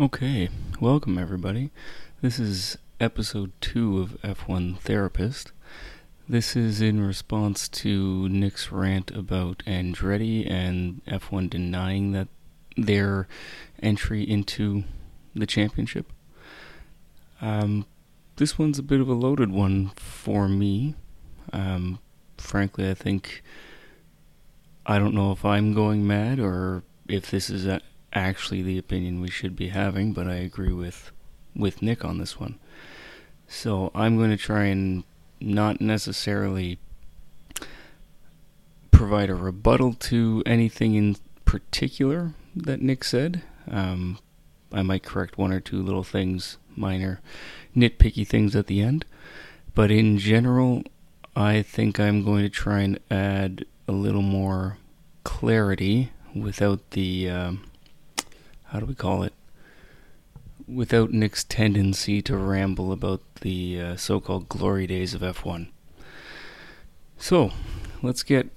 Okay, welcome everybody. This is episode 2 of F1 Therapist. This is in response to Nic's rant about Andretti and F1 denying that their entry into the championship. Um, this one's a bit of a loaded one for me. Um, frankly, I think I don't know if I'm going mad or if this is a, actually the opinion we should be having, but I agree with with Nic on this one. So I'm going to try and not necessarily provide a rebuttal to anything in particular that Nic said. Um, I might correct one or two little things, minor nitpicky things at the end. But in general, I think I'm going to try and add a little more clarity without the um, how do we call it? Without Nic's tendency to ramble about the uh, so-called glory days of F1. So, let's get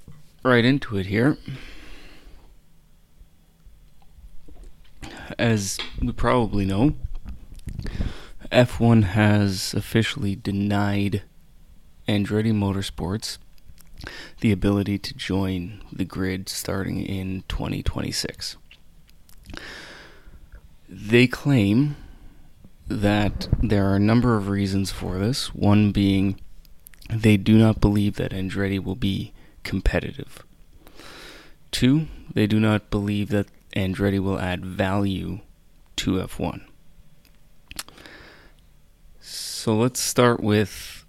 right into it here. As we probably know, F1 has officially denied Andretti Motorsports the ability to join the grid starting in 2026. They claim that there are a number of reasons for this, one being they do not believe that Andretti will be competitive. Two, they do not believe that Andretti will add value to F1. So let's start with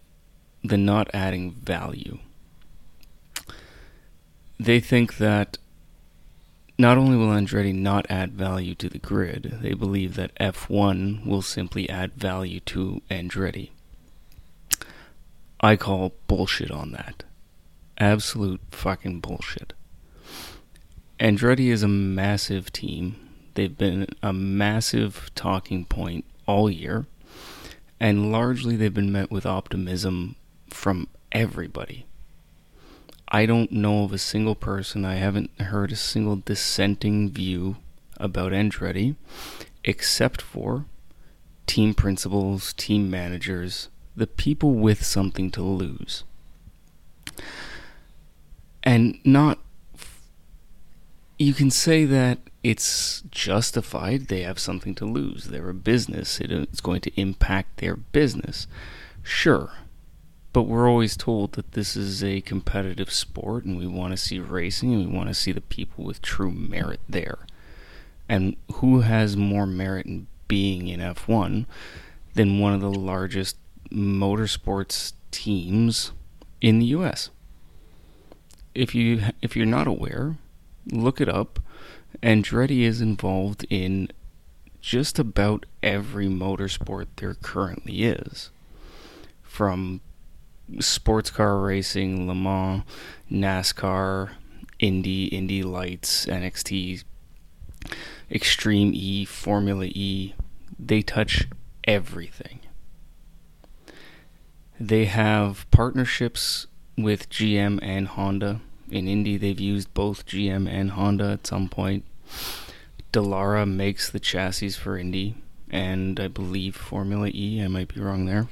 the not adding value they think that not only will Andretti not add value to the grid, they believe that F1 will simply add value to Andretti. I call bullshit on that. Absolute fucking bullshit. Andretti is a massive team. They've been a massive talking point all year, and largely they've been met with optimism from everybody. I don't know of a single person, I haven't heard a single dissenting view about Andretti, except for team principals, team managers, the people with something to lose. And not. You can say that it's justified, they have something to lose. They're a business, it's going to impact their business. Sure, but we're always told that this is a competitive sport and we want to see racing and we want to see the people with true merit there. And who has more merit in being in F1 than one of the largest motorsports teams in the US? If you if you're not aware, look it up. Andretti is involved in just about every motorsport there currently is. From sports car racing, Le Mans, NASCAR, Indy, Indy Lights, NXT, Extreme E, Formula E. They touch everything. They have partnerships with GM and Honda. In Indy, they've used both GM and Honda at some point. Dallara makes the chassis for Indy, and I believe Formula E. I might be wrong there.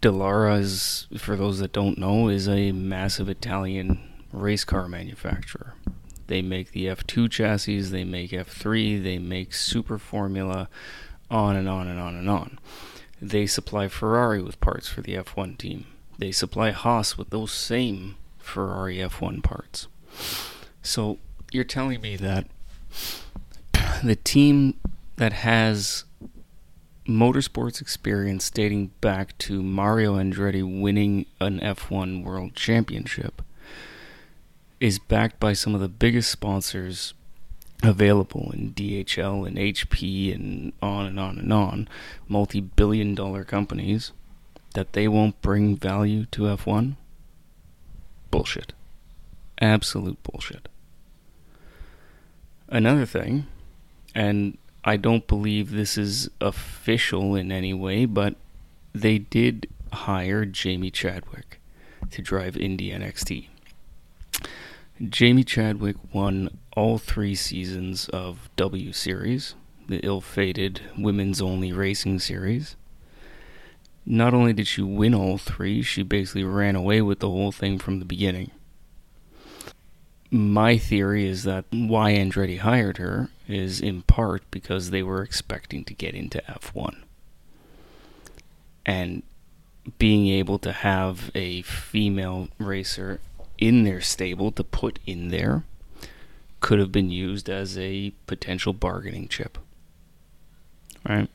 Dallara is, for those that don't know, is a massive Italian race car manufacturer. They make the F2 chassis, they make F3, they make Super Formula, on and on and on and on. They supply Ferrari with parts for the F1 team. They supply Haas with those same Ferrari F1 parts. So you're telling me that the team that has motorsports experience dating back to Mario Andretti winning an F1 World Championship is backed by some of the biggest sponsors available in DHL and HP and on and on and on, multi billion dollar companies, that they won't bring value to F1? Bullshit. Absolute bullshit. Another thing, and I don't believe this is official in any way, but they did hire Jamie Chadwick to drive Indy NXT. Jamie Chadwick won all three seasons of W Series, the ill fated women's only racing series. Not only did she win all three, she basically ran away with the whole thing from the beginning. My theory is that why Andretti hired her is in part because they were expecting to get into F1. And being able to have a female racer in their stable to put in there could have been used as a potential bargaining chip. Right?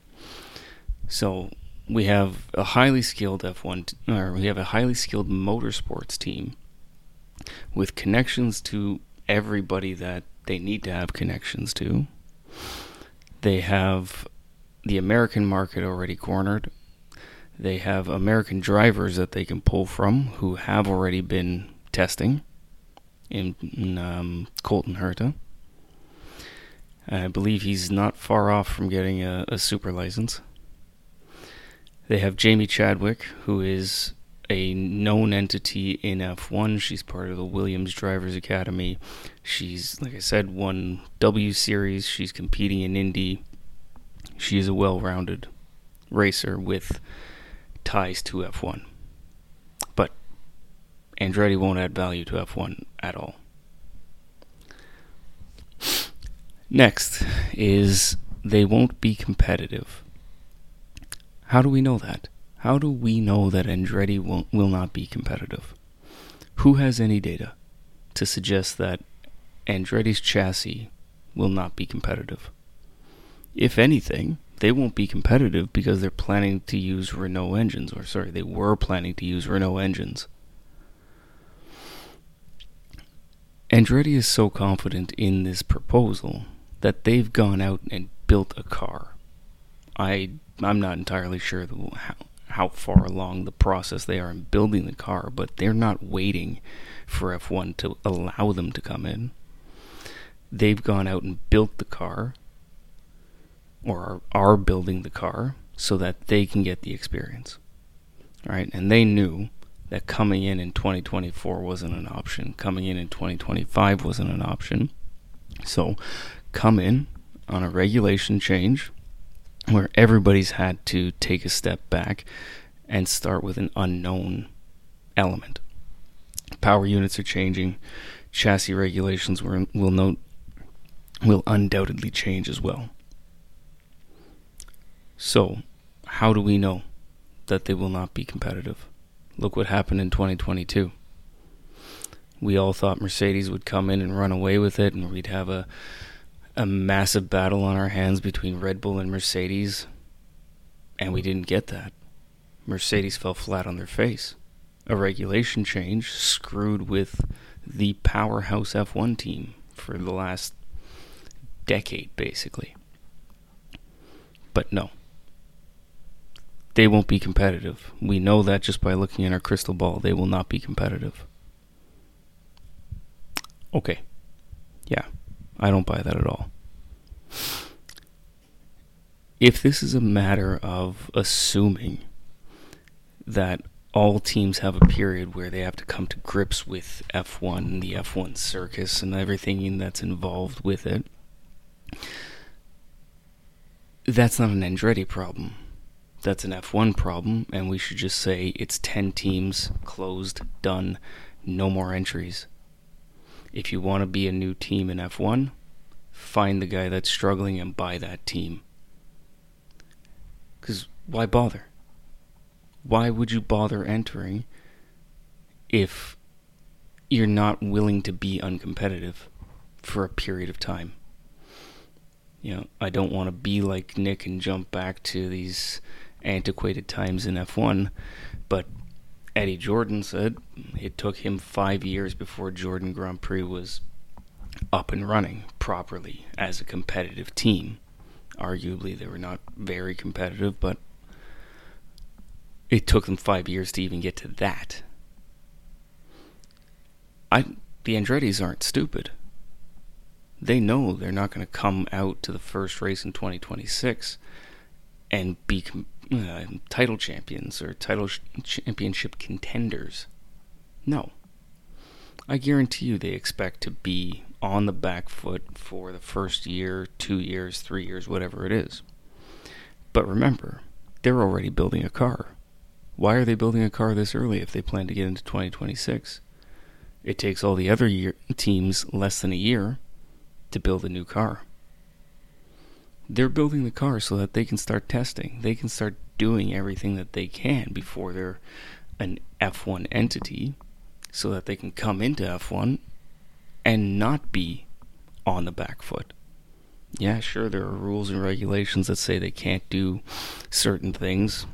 So we have a highly skilled F1 t- or we have a highly skilled motorsports team with connections to everybody that they need to have connections to. They have the American market already cornered. They have American drivers that they can pull from who have already been testing in, in um, Colton Herta. I believe he's not far off from getting a, a super license. They have Jamie Chadwick, who is a known entity in F1. She's part of the Williams Drivers Academy. She's, like I said, won W Series. She's competing in Indy. She is a well rounded racer with ties to F1. But Andretti won't add value to F1 at all. Next is they won't be competitive. How do we know that? How do we know that Andretti will, will not be competitive? Who has any data to suggest that Andretti's chassis will not be competitive? If anything, they won't be competitive because they're planning to use Renault engines, or sorry, they were planning to use Renault engines. Andretti is so confident in this proposal that they've gone out and built a car. I I'm not entirely sure how how far along the process they are in building the car, but they're not waiting for F1 to allow them to come in. They've gone out and built the car or are, are building the car so that they can get the experience. Right? And they knew that coming in in 2024 wasn't an option. Coming in in 2025 wasn't an option. So come in on a regulation change where everybody's had to take a step back and start with an unknown element. Power units are changing, chassis regulations will, will undoubtedly change as well. So, how do we know that they will not be competitive? Look what happened in 2022. We all thought Mercedes would come in and run away with it, and we'd have a a massive battle on our hands between Red Bull and Mercedes, and we didn't get that. Mercedes fell flat on their face. A regulation change screwed with the powerhouse F1 team for the last decade, basically. But no. They won't be competitive. We know that just by looking in our crystal ball. They will not be competitive. Okay. Yeah. I don't buy that at all. If this is a matter of assuming that all teams have a period where they have to come to grips with F1 and the F1 circus and everything that's involved with it, that's not an Andretti problem. That's an F1 problem, and we should just say it's 10 teams, closed, done, no more entries. If you want to be a new team in F1, find the guy that's struggling and buy that team. Because why bother? Why would you bother entering if you're not willing to be uncompetitive for a period of time? You know, I don't want to be like Nic and jump back to these antiquated times in F1, but Eddie Jordan said it took him five years before Jordan Grand Prix was up and running properly as a competitive team. Arguably, they were not very competitive, but it took them five years to even get to that. I the Andretti's aren't stupid. They know they're not going to come out to the first race in 2026 and be uh, title champions or title sh- championship contenders. No. I guarantee you they expect to be on the back foot for the first year, two years, three years, whatever it is. But remember, they're already building a car. Why are they building a car this early if they plan to get into 2026? It takes all the other year, teams less than a year to build a new car. They're building the car so that they can start testing. They can start doing everything that they can before they're an F1 entity so that they can come into F1 and not be on the back foot. Yeah, sure, there are rules and regulations that say they can't do certain things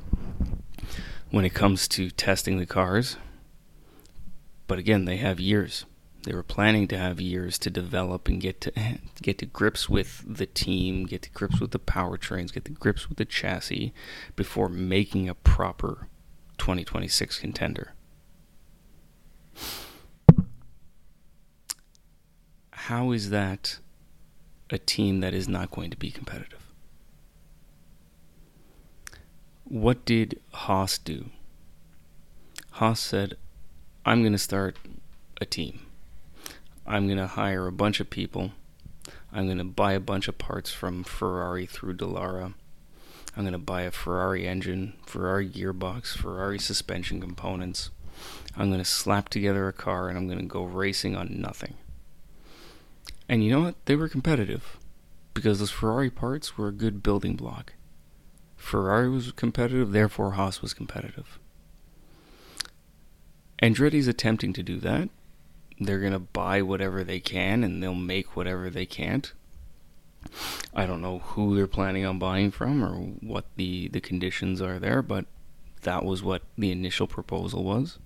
when it comes to testing the cars. But again, they have years. They were planning to have years to develop and get to get to grips with the team, get to grips with the powertrains, get to grips with the chassis before making a proper 2026 contender. How is that a team that is not going to be competitive? What did Haas do? Haas said, I'm going to start a team. I'm going to hire a bunch of people. I'm going to buy a bunch of parts from Ferrari through Dallara. I'm going to buy a Ferrari engine, Ferrari gearbox, Ferrari suspension components. I'm going to slap together a car and I'm going to go racing on nothing. And you know what? They were competitive because those Ferrari parts were a good building block. Ferrari was competitive, therefore Haas was competitive. Andretti's attempting to do that. They're going to buy whatever they can and they'll make whatever they can't. I don't know who they're planning on buying from or what the, the conditions are there, but that was what the initial proposal was.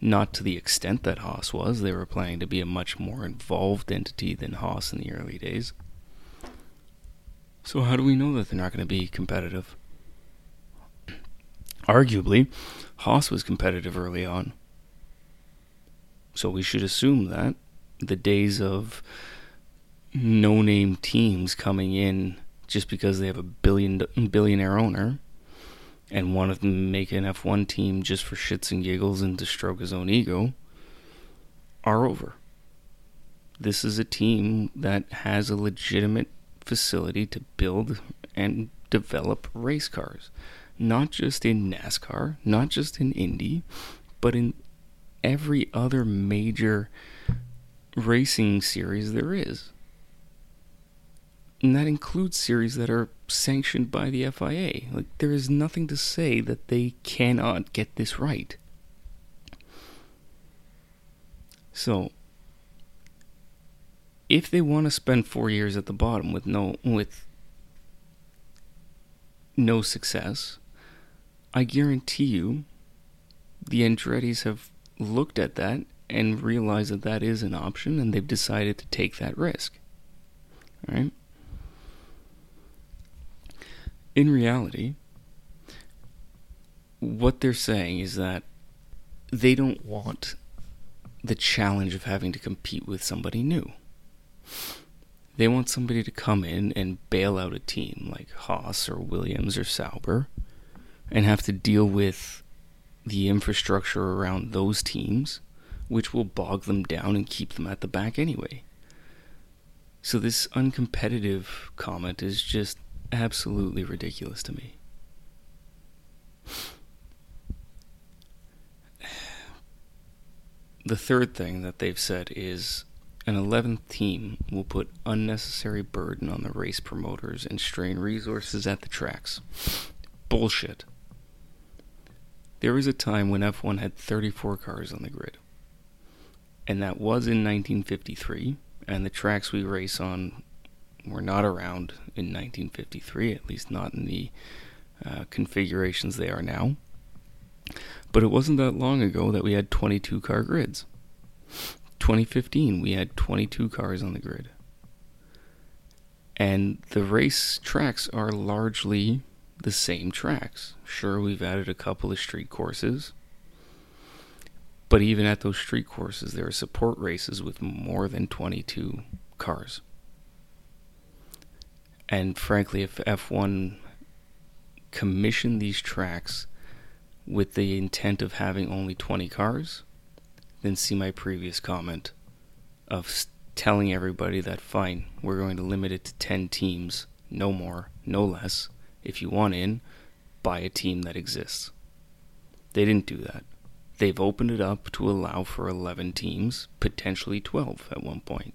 Not to the extent that Haas was. They were planning to be a much more involved entity than Haas in the early days. So, how do we know that they're not going to be competitive? Arguably, Haas was competitive early on. So, we should assume that the days of no name teams coming in just because they have a billion billionaire owner and one of them make an F1 team just for shits and giggles and to stroke his own ego are over. This is a team that has a legitimate facility to build and develop race cars. Not just in NASCAR, not just in Indy, but in every other major racing series there is. And that includes series that are sanctioned by the FIA. Like, there is nothing to say that they cannot get this right. So, if they want to spend four years at the bottom with no with no success, I guarantee you, the Andrettis have looked at that and realized that that is an option, and they've decided to take that risk. Right in reality, what they're saying is that they don't want the challenge of having to compete with somebody new. They want somebody to come in and bail out a team like Haas or Williams or Sauber and have to deal with the infrastructure around those teams, which will bog them down and keep them at the back anyway. So, this uncompetitive comment is just absolutely ridiculous to me. The third thing that they've said is an 11th team will put unnecessary burden on the race promoters and strain resources at the tracks. Bullshit. There was a time when F1 had 34 cars on the grid. And that was in 1953, and the tracks we race on were not around in 1953, at least not in the uh, configurations they are now. But it wasn't that long ago that we had 22 car grids. 2015, we had 22 cars on the grid. And the race tracks are largely the same tracks. Sure, we've added a couple of street courses. But even at those street courses, there are support races with more than 22 cars. And frankly, if F1 commissioned these tracks with the intent of having only 20 cars, then see my previous comment of telling everybody that fine, we're going to limit it to 10 teams, no more, no less. If you want in, buy a team that exists. They didn't do that. They've opened it up to allow for 11 teams, potentially 12 at one point.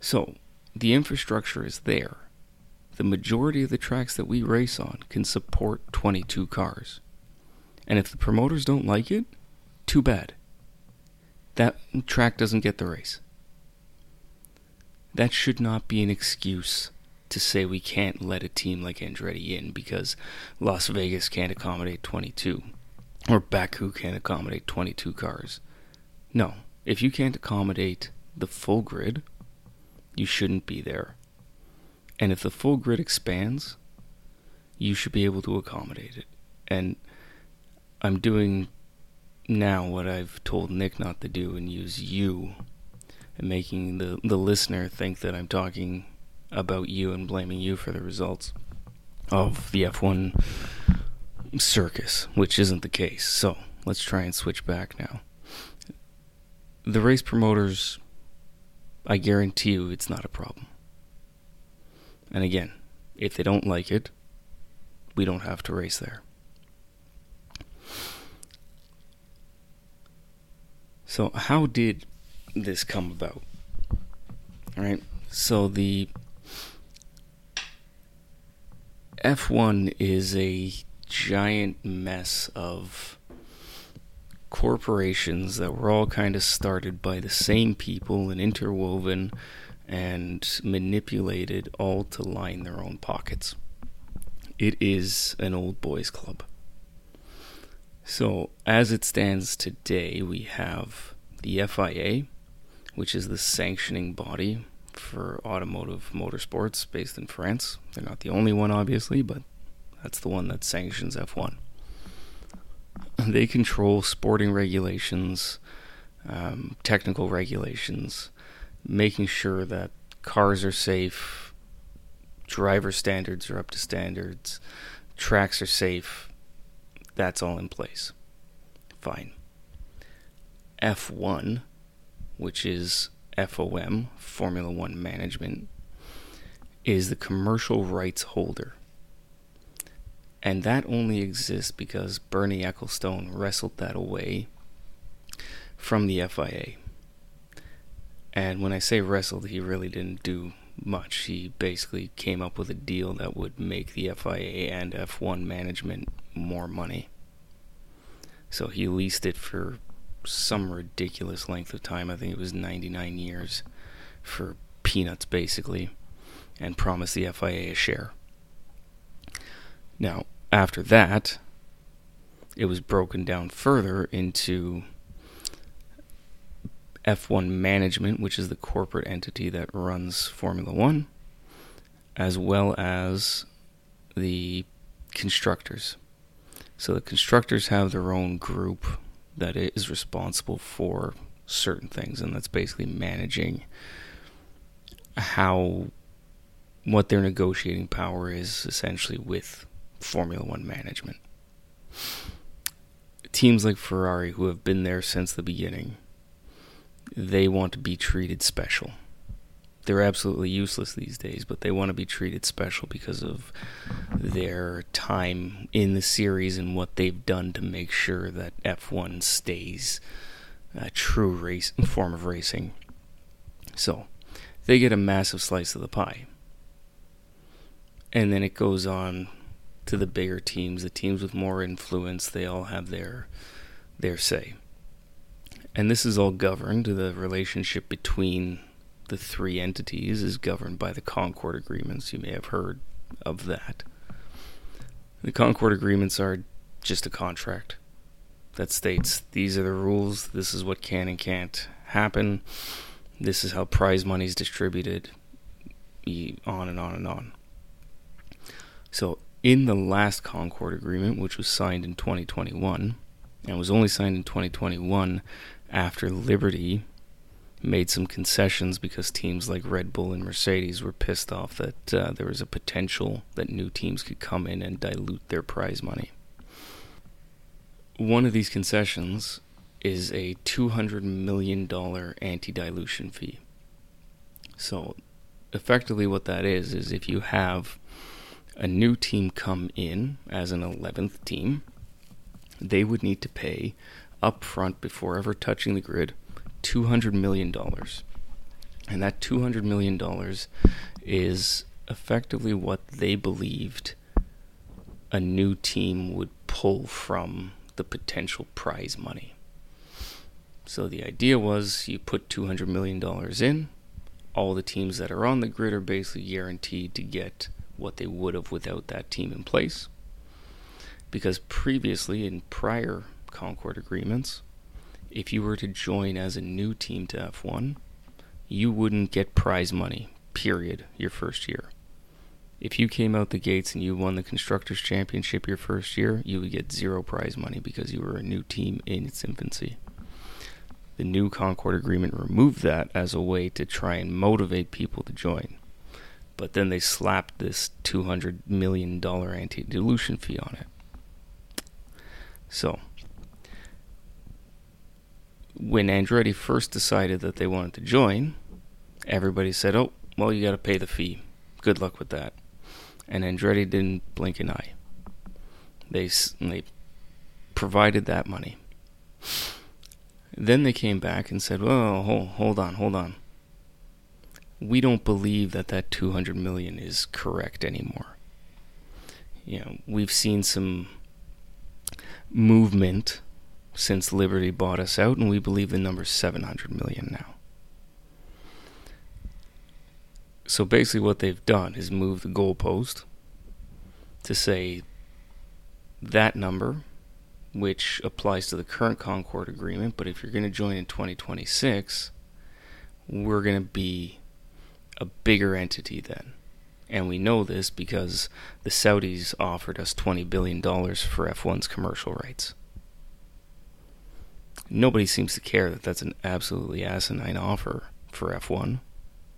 So, the infrastructure is there. The majority of the tracks that we race on can support 22 cars. And if the promoters don't like it, too bad. That track doesn't get the race. That should not be an excuse to say we can't let a team like Andretti in because Las Vegas can't accommodate 22 or Baku can't accommodate 22 cars. No, if you can't accommodate the full grid, you shouldn't be there. And if the full grid expands, you should be able to accommodate it. And I'm doing now what I've told Nic not to do and use you and making the, the listener think that I'm talking about you and blaming you for the results of the F1 circus, which isn't the case. So let's try and switch back now. The race promoters, I guarantee you it's not a problem. And again, if they don't like it, we don't have to race there. So, how did this come about? All right. So, the F1 is a giant mess of corporations that were all kind of started by the same people and interwoven and manipulated all to line their own pockets. It is an old boys club. So, as it stands today, we have the FIA, which is the sanctioning body for automotive motorsports based in France. They're not the only one, obviously, but that's the one that sanctions F1. They control sporting regulations, um, technical regulations, making sure that cars are safe, driver standards are up to standards, tracks are safe, that's all in place. Fine. F1, which is FOM, Formula One Management, is the commercial rights holder. And that only exists because Bernie Ecclestone wrestled that away from the FIA. And when I say wrestled, he really didn't do much. He basically came up with a deal that would make the FIA and F1 management more money. So he leased it for some ridiculous length of time. I think it was 99 years for peanuts, basically, and promised the FIA a share. Now, after that, it was broken down further into F1 Management, which is the corporate entity that runs Formula One, as well as the constructors. So the constructors have their own group that is responsible for certain things, and that's basically managing how what their negotiating power is essentially with Formula One management. Teams like Ferrari, who have been there since the beginning, they want to be treated special. They're absolutely useless these days, but they want to be treated special because of their time in the series and what they've done to make sure that F1 stays a true race form of racing. So, they get a massive slice of the pie. And then it goes on to the bigger teams, the teams with more influence, they all have their their say. And this is all governed, the relationship between the three entities is governed by the Concord agreements. You may have heard of that. The Concord agreements are just a contract that states these are the rules, this is what can and can't happen, this is how prize money is distributed, on and on and on. So in the last Concord Agreement, which was signed in 2021, and was only signed in 2021 after Liberty made some concessions because teams like Red Bull and Mercedes were pissed off that uh, there was a potential that new teams could come in and dilute their prize money. One of these concessions is a $200 million anti dilution fee. So, effectively, what that is, is if you have a new team come in as an 11th team, they would need to pay upfront before ever touching the grid $200 million. And that $200 million is effectively what they believed a new team would pull from the potential prize money. So the idea was you put $200 million in, all the teams that are on the grid are basically guaranteed to get what they would have without that team in place. Because previously, in prior Concord agreements, if you were to join as a new team to F1, you wouldn't get prize money, period, your first year. If you came out the gates and you won the Constructors' Championship your first year, you would get zero prize money because you were a new team in its infancy. The new Concord Agreement removed that as a way to try and motivate people to join. But then they slapped this $200 million anti dilution fee on it. So, when Andretti first decided that they wanted to join, everybody said, oh, well, you got to pay the fee. Good luck with that and Andretti didn't blink an eye. They they provided that money. Then they came back and said, "Well, hold, hold on, hold on. We don't believe that that 200 million is correct anymore. You know, we've seen some movement since Liberty bought us out, and we believe the number's 700 million now." So basically, what they've done is move the goalpost to say that number, which applies to the current Concord agreement, but if you're going to join in 2026, we're going to be a bigger entity then. And we know this because the Saudis offered us $20 billion for F1's commercial rights. Nobody seems to care that that's an absolutely asinine offer for F1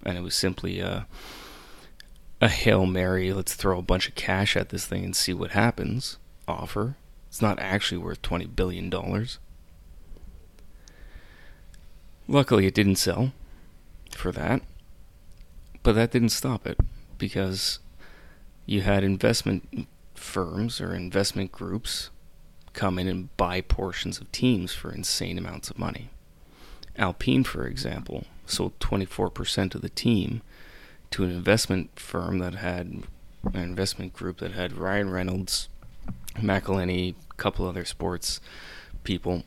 and it was simply a a hail mary. Let's throw a bunch of cash at this thing and see what happens. Offer. It's not actually worth twenty billion dollars. Luckily, it didn't sell for that, but that didn't stop it because you had investment firms or investment groups come in and buy portions of teams for insane amounts of money. Alpine, for example, sold 24% of the team to an investment firm that had an investment group that had Ryan Reynolds, McElhenney, a couple other sports people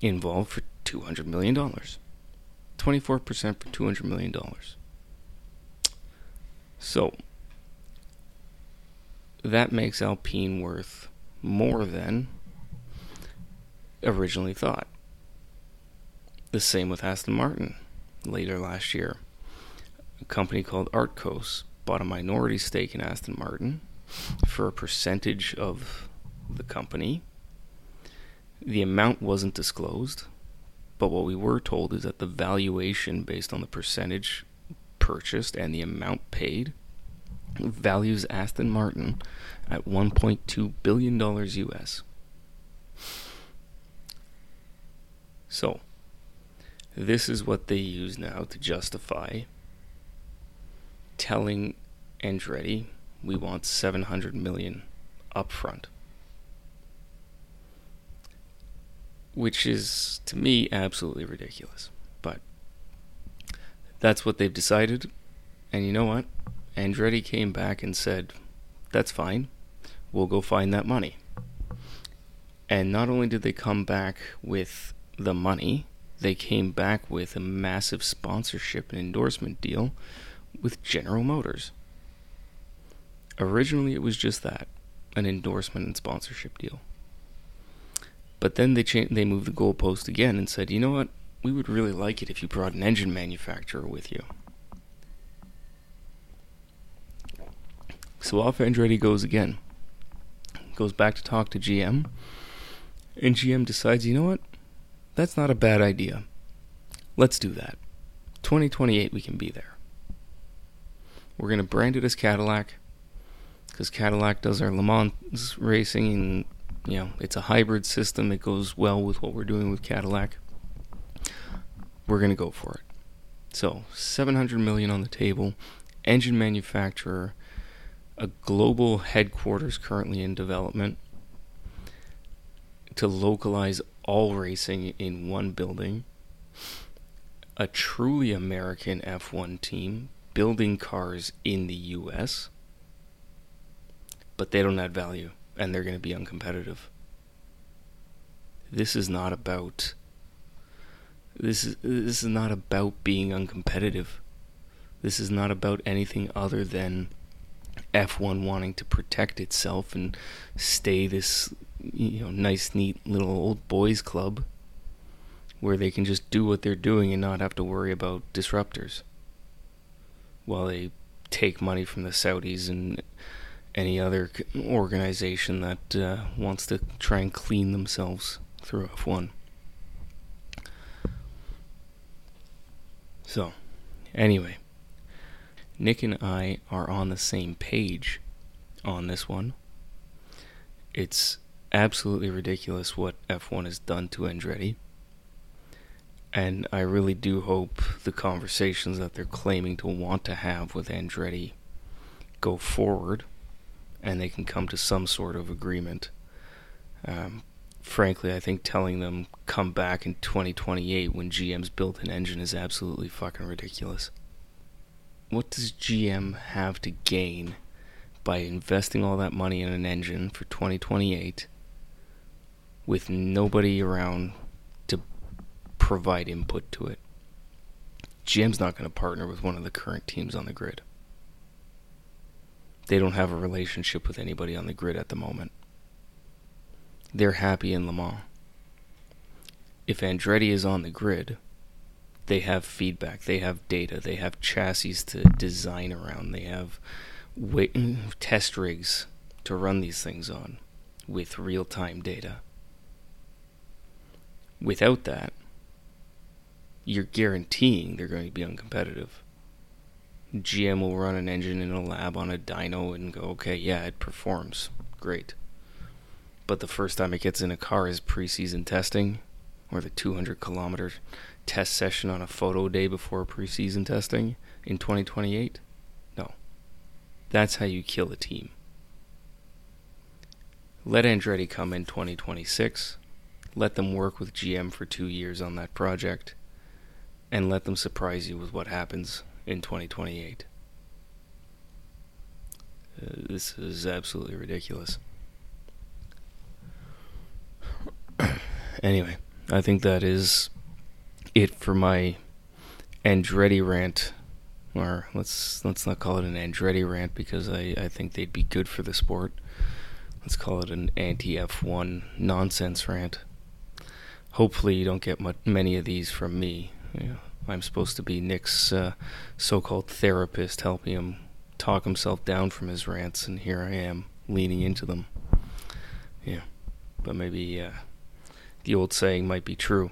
involved for $200 million. 24% for $200 million. So, that makes Alpine worth more than originally thought. The same with Aston Martin later last year. A company called Arctos bought a minority stake in Aston Martin for a percentage of the company. The amount wasn't disclosed, but what we were told is that the valuation based on the percentage purchased and the amount paid values Aston Martin at 1.2 billion dollars US. So, this is what they use now to justify telling Andretti we want 700 million upfront. Which is, to me, absolutely ridiculous. But that's what they've decided. And you know what? Andretti came back and said, that's fine. We'll go find that money. And not only did they come back with the money, they came back with a massive sponsorship and endorsement deal with General Motors. Originally, it was just that an endorsement and sponsorship deal. But then they cha- they moved the goalpost again and said, you know what? We would really like it if you brought an engine manufacturer with you. So off Andretti goes again. Goes back to talk to GM. And GM decides, you know what? That's not a bad idea. Let's do that. 2028, we can be there. We're going to brand it as Cadillac because Cadillac does our Le Mans racing and You know, it's a hybrid system. It goes well with what we're doing with Cadillac. We're going to go for it. So, 700 million on the table, engine manufacturer, a global headquarters currently in development to localize all racing in one building, a truly American F1 team building cars in the US, but they don't add value and they're going to be uncompetitive. This is not about this is this is not about being uncompetitive. This is not about anything other than F1 wanting to protect itself and stay this you know nice neat little old boys club where they can just do what they're doing and not have to worry about disruptors while they take money from the Saudis and any other organization that uh, wants to try and clean themselves through F1. So, anyway, Nic and I are on the same page on this one. It's absolutely ridiculous what F1 has done to Andretti. And I really do hope the conversations that they're claiming to want to have with Andretti go forward and they can come to some sort of agreement. Um, frankly, I think telling them come back in 2028 when GM's built an engine is absolutely fucking ridiculous. What does GM have to gain by investing all that money in an engine for 2028 with nobody around to provide input to it? GM's not going to partner with one of the current teams on the grid. They don't have a relationship with anybody on the grid at the moment. They're happy in Le Mans. If Andretti is on the grid, they have feedback, they have data, they have chassis to design around, they have test rigs to run these things on with real time data. Without that, you're guaranteeing they're going to be uncompetitive. GM will run an engine in a lab on a dyno and go, okay, yeah, it performs. Great. But the first time it gets in a car is preseason testing or the 200 kilometer test session on a photo day before preseason testing in 2028? No. That's how you kill a team. Let Andretti come in 2026. Let them work with GM for two years on that project. And let them surprise you with what happens in 2028. Uh, this is absolutely ridiculous. anyway, I think that is it for my Andretti rant. Or let's let's not call it an Andretti rant because I, I think they'd be good for the sport. Let's call it an anti F1 nonsense rant. Hopefully, you don't get much, many of these from me. I'm supposed to be Nic's uh, so-called therapist, helping him talk himself down from his rants, and here I am leaning into them. Yeah, but maybe uh, the old saying might be true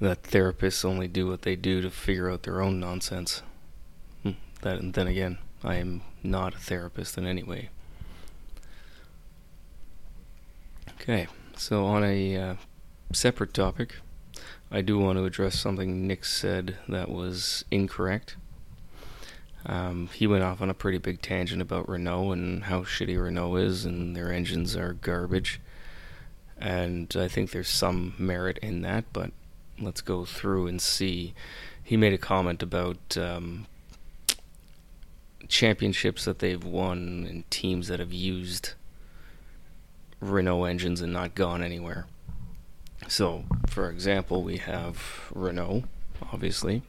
that therapists only do what they do to figure out their own nonsense. Hmm, that, and then again, I am not a therapist in any way. Okay, so on a uh, separate topic. I do want to address something Nic said that was incorrect. Um, he went off on a pretty big tangent about Renault and how shitty Renault is, and their engines are garbage. And I think there's some merit in that, but let's go through and see. He made a comment about um, championships that they've won and teams that have used Renault engines and not gone anywhere. So, for example, we have Renault, obviously.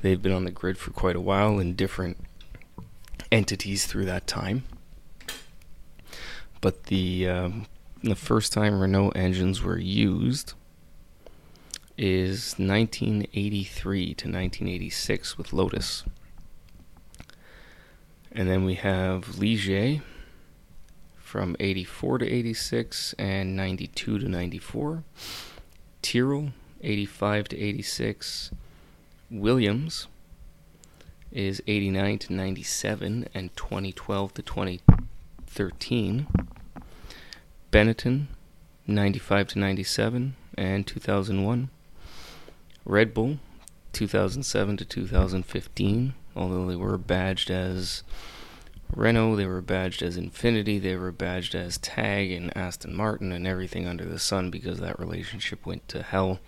They've been on the grid for quite a while in different entities through that time. But the um, the first time Renault engines were used is 1983 to 1986 with Lotus. And then we have Ligier from 84 to 86 and 92 to 94. Tyrrell, 85 to 86. Williams is 89 to 97 and 2012 to 2013. Benetton, 95 to 97 and 2001. Red Bull, 2007 to 2015, although they were badged as Renault, they were badged as Infiniti, they were badged as Tag and Aston Martin and everything under the sun because that relationship went to hell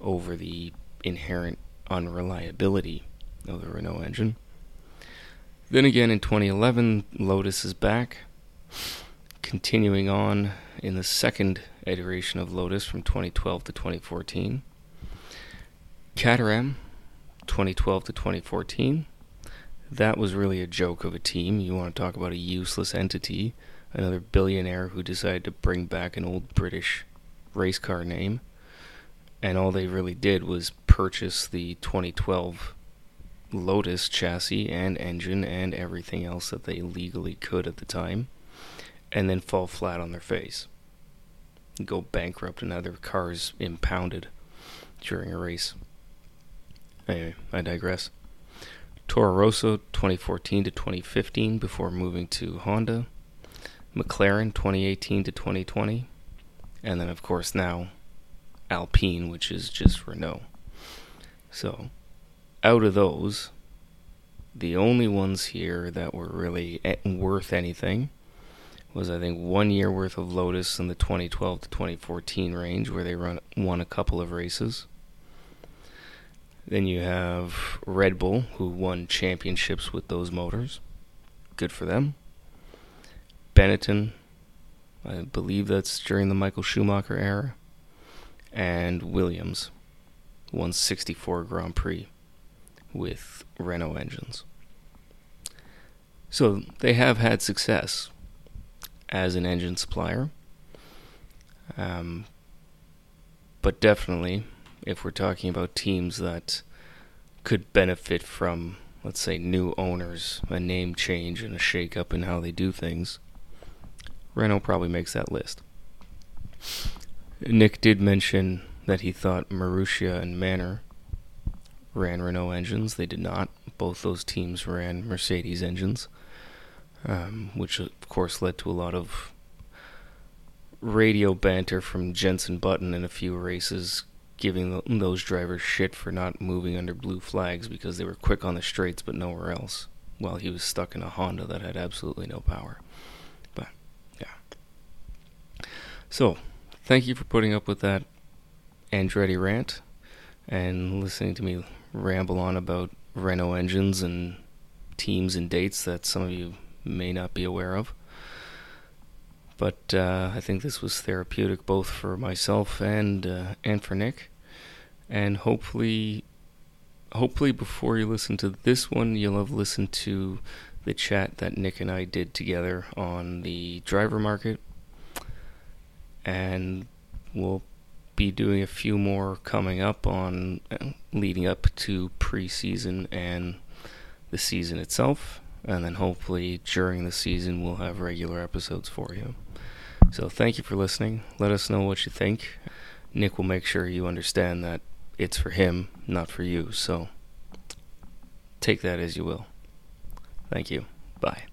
over the inherent unreliability of the Renault engine. Then again in 2011, Lotus is back, continuing on in the second iteration of Lotus from 2012 to 2014. Caterham, 2012 to 2014 that was really a joke of a team. You want to talk about a useless entity, another billionaire who decided to bring back an old British race car name, and all they really did was purchase the 2012 Lotus chassis and engine and everything else that they legally could at the time, and then fall flat on their face. Go bankrupt and have their cars impounded during a race. Anyway, I digress. Toro Rosso 2014 to 2015 before moving to Honda. McLaren 2018 to 2020. And then, of course, now Alpine, which is just Renault. So, out of those, the only ones here that were really eh, worth anything was, I think, one year worth of Lotus in the 2012 to 2014 range, where they run won a couple of races. Then you have Red Bull, who won championships with those motors. Good for them. Benetton, I believe that's during the Michael Schumacher era. And Williams won 64 Grand Prix with Renault engines. So they have had success as an engine supplier. Um, but definitely if we're talking about teams that could benefit from, let's say, new owners, a name change, and a shake up in how they do things, Renault probably makes that list. Nic did mention that he thought Marussia and Manor ran Renault engines. They did not. Both those teams ran Mercedes engines, um, which of course led to a lot of radio banter from Jenson Button in a few races giving those drivers shit for not moving under blue flags because they were quick on the straights but nowhere else while he was stuck in a Honda that had absolutely no power. But yeah. So, thank you for putting up with that Andretti rant and listening to me ramble on about Renault engines and teams and dates that some of you may not be aware of. But uh, I think this was therapeutic both for myself and uh, and for Nic. And hopefully, hopefully before you listen to this one, you'll have listened to the chat that Nic and I did together on the driver market. And we'll be doing a few more coming up on uh, leading up to preseason and the season itself. And then hopefully during the season, we'll have regular episodes for you. So thank you for listening. Let us know what you think. Nic will make sure you understand that it's for him, not for you. So take that as you will. Thank you. Bye.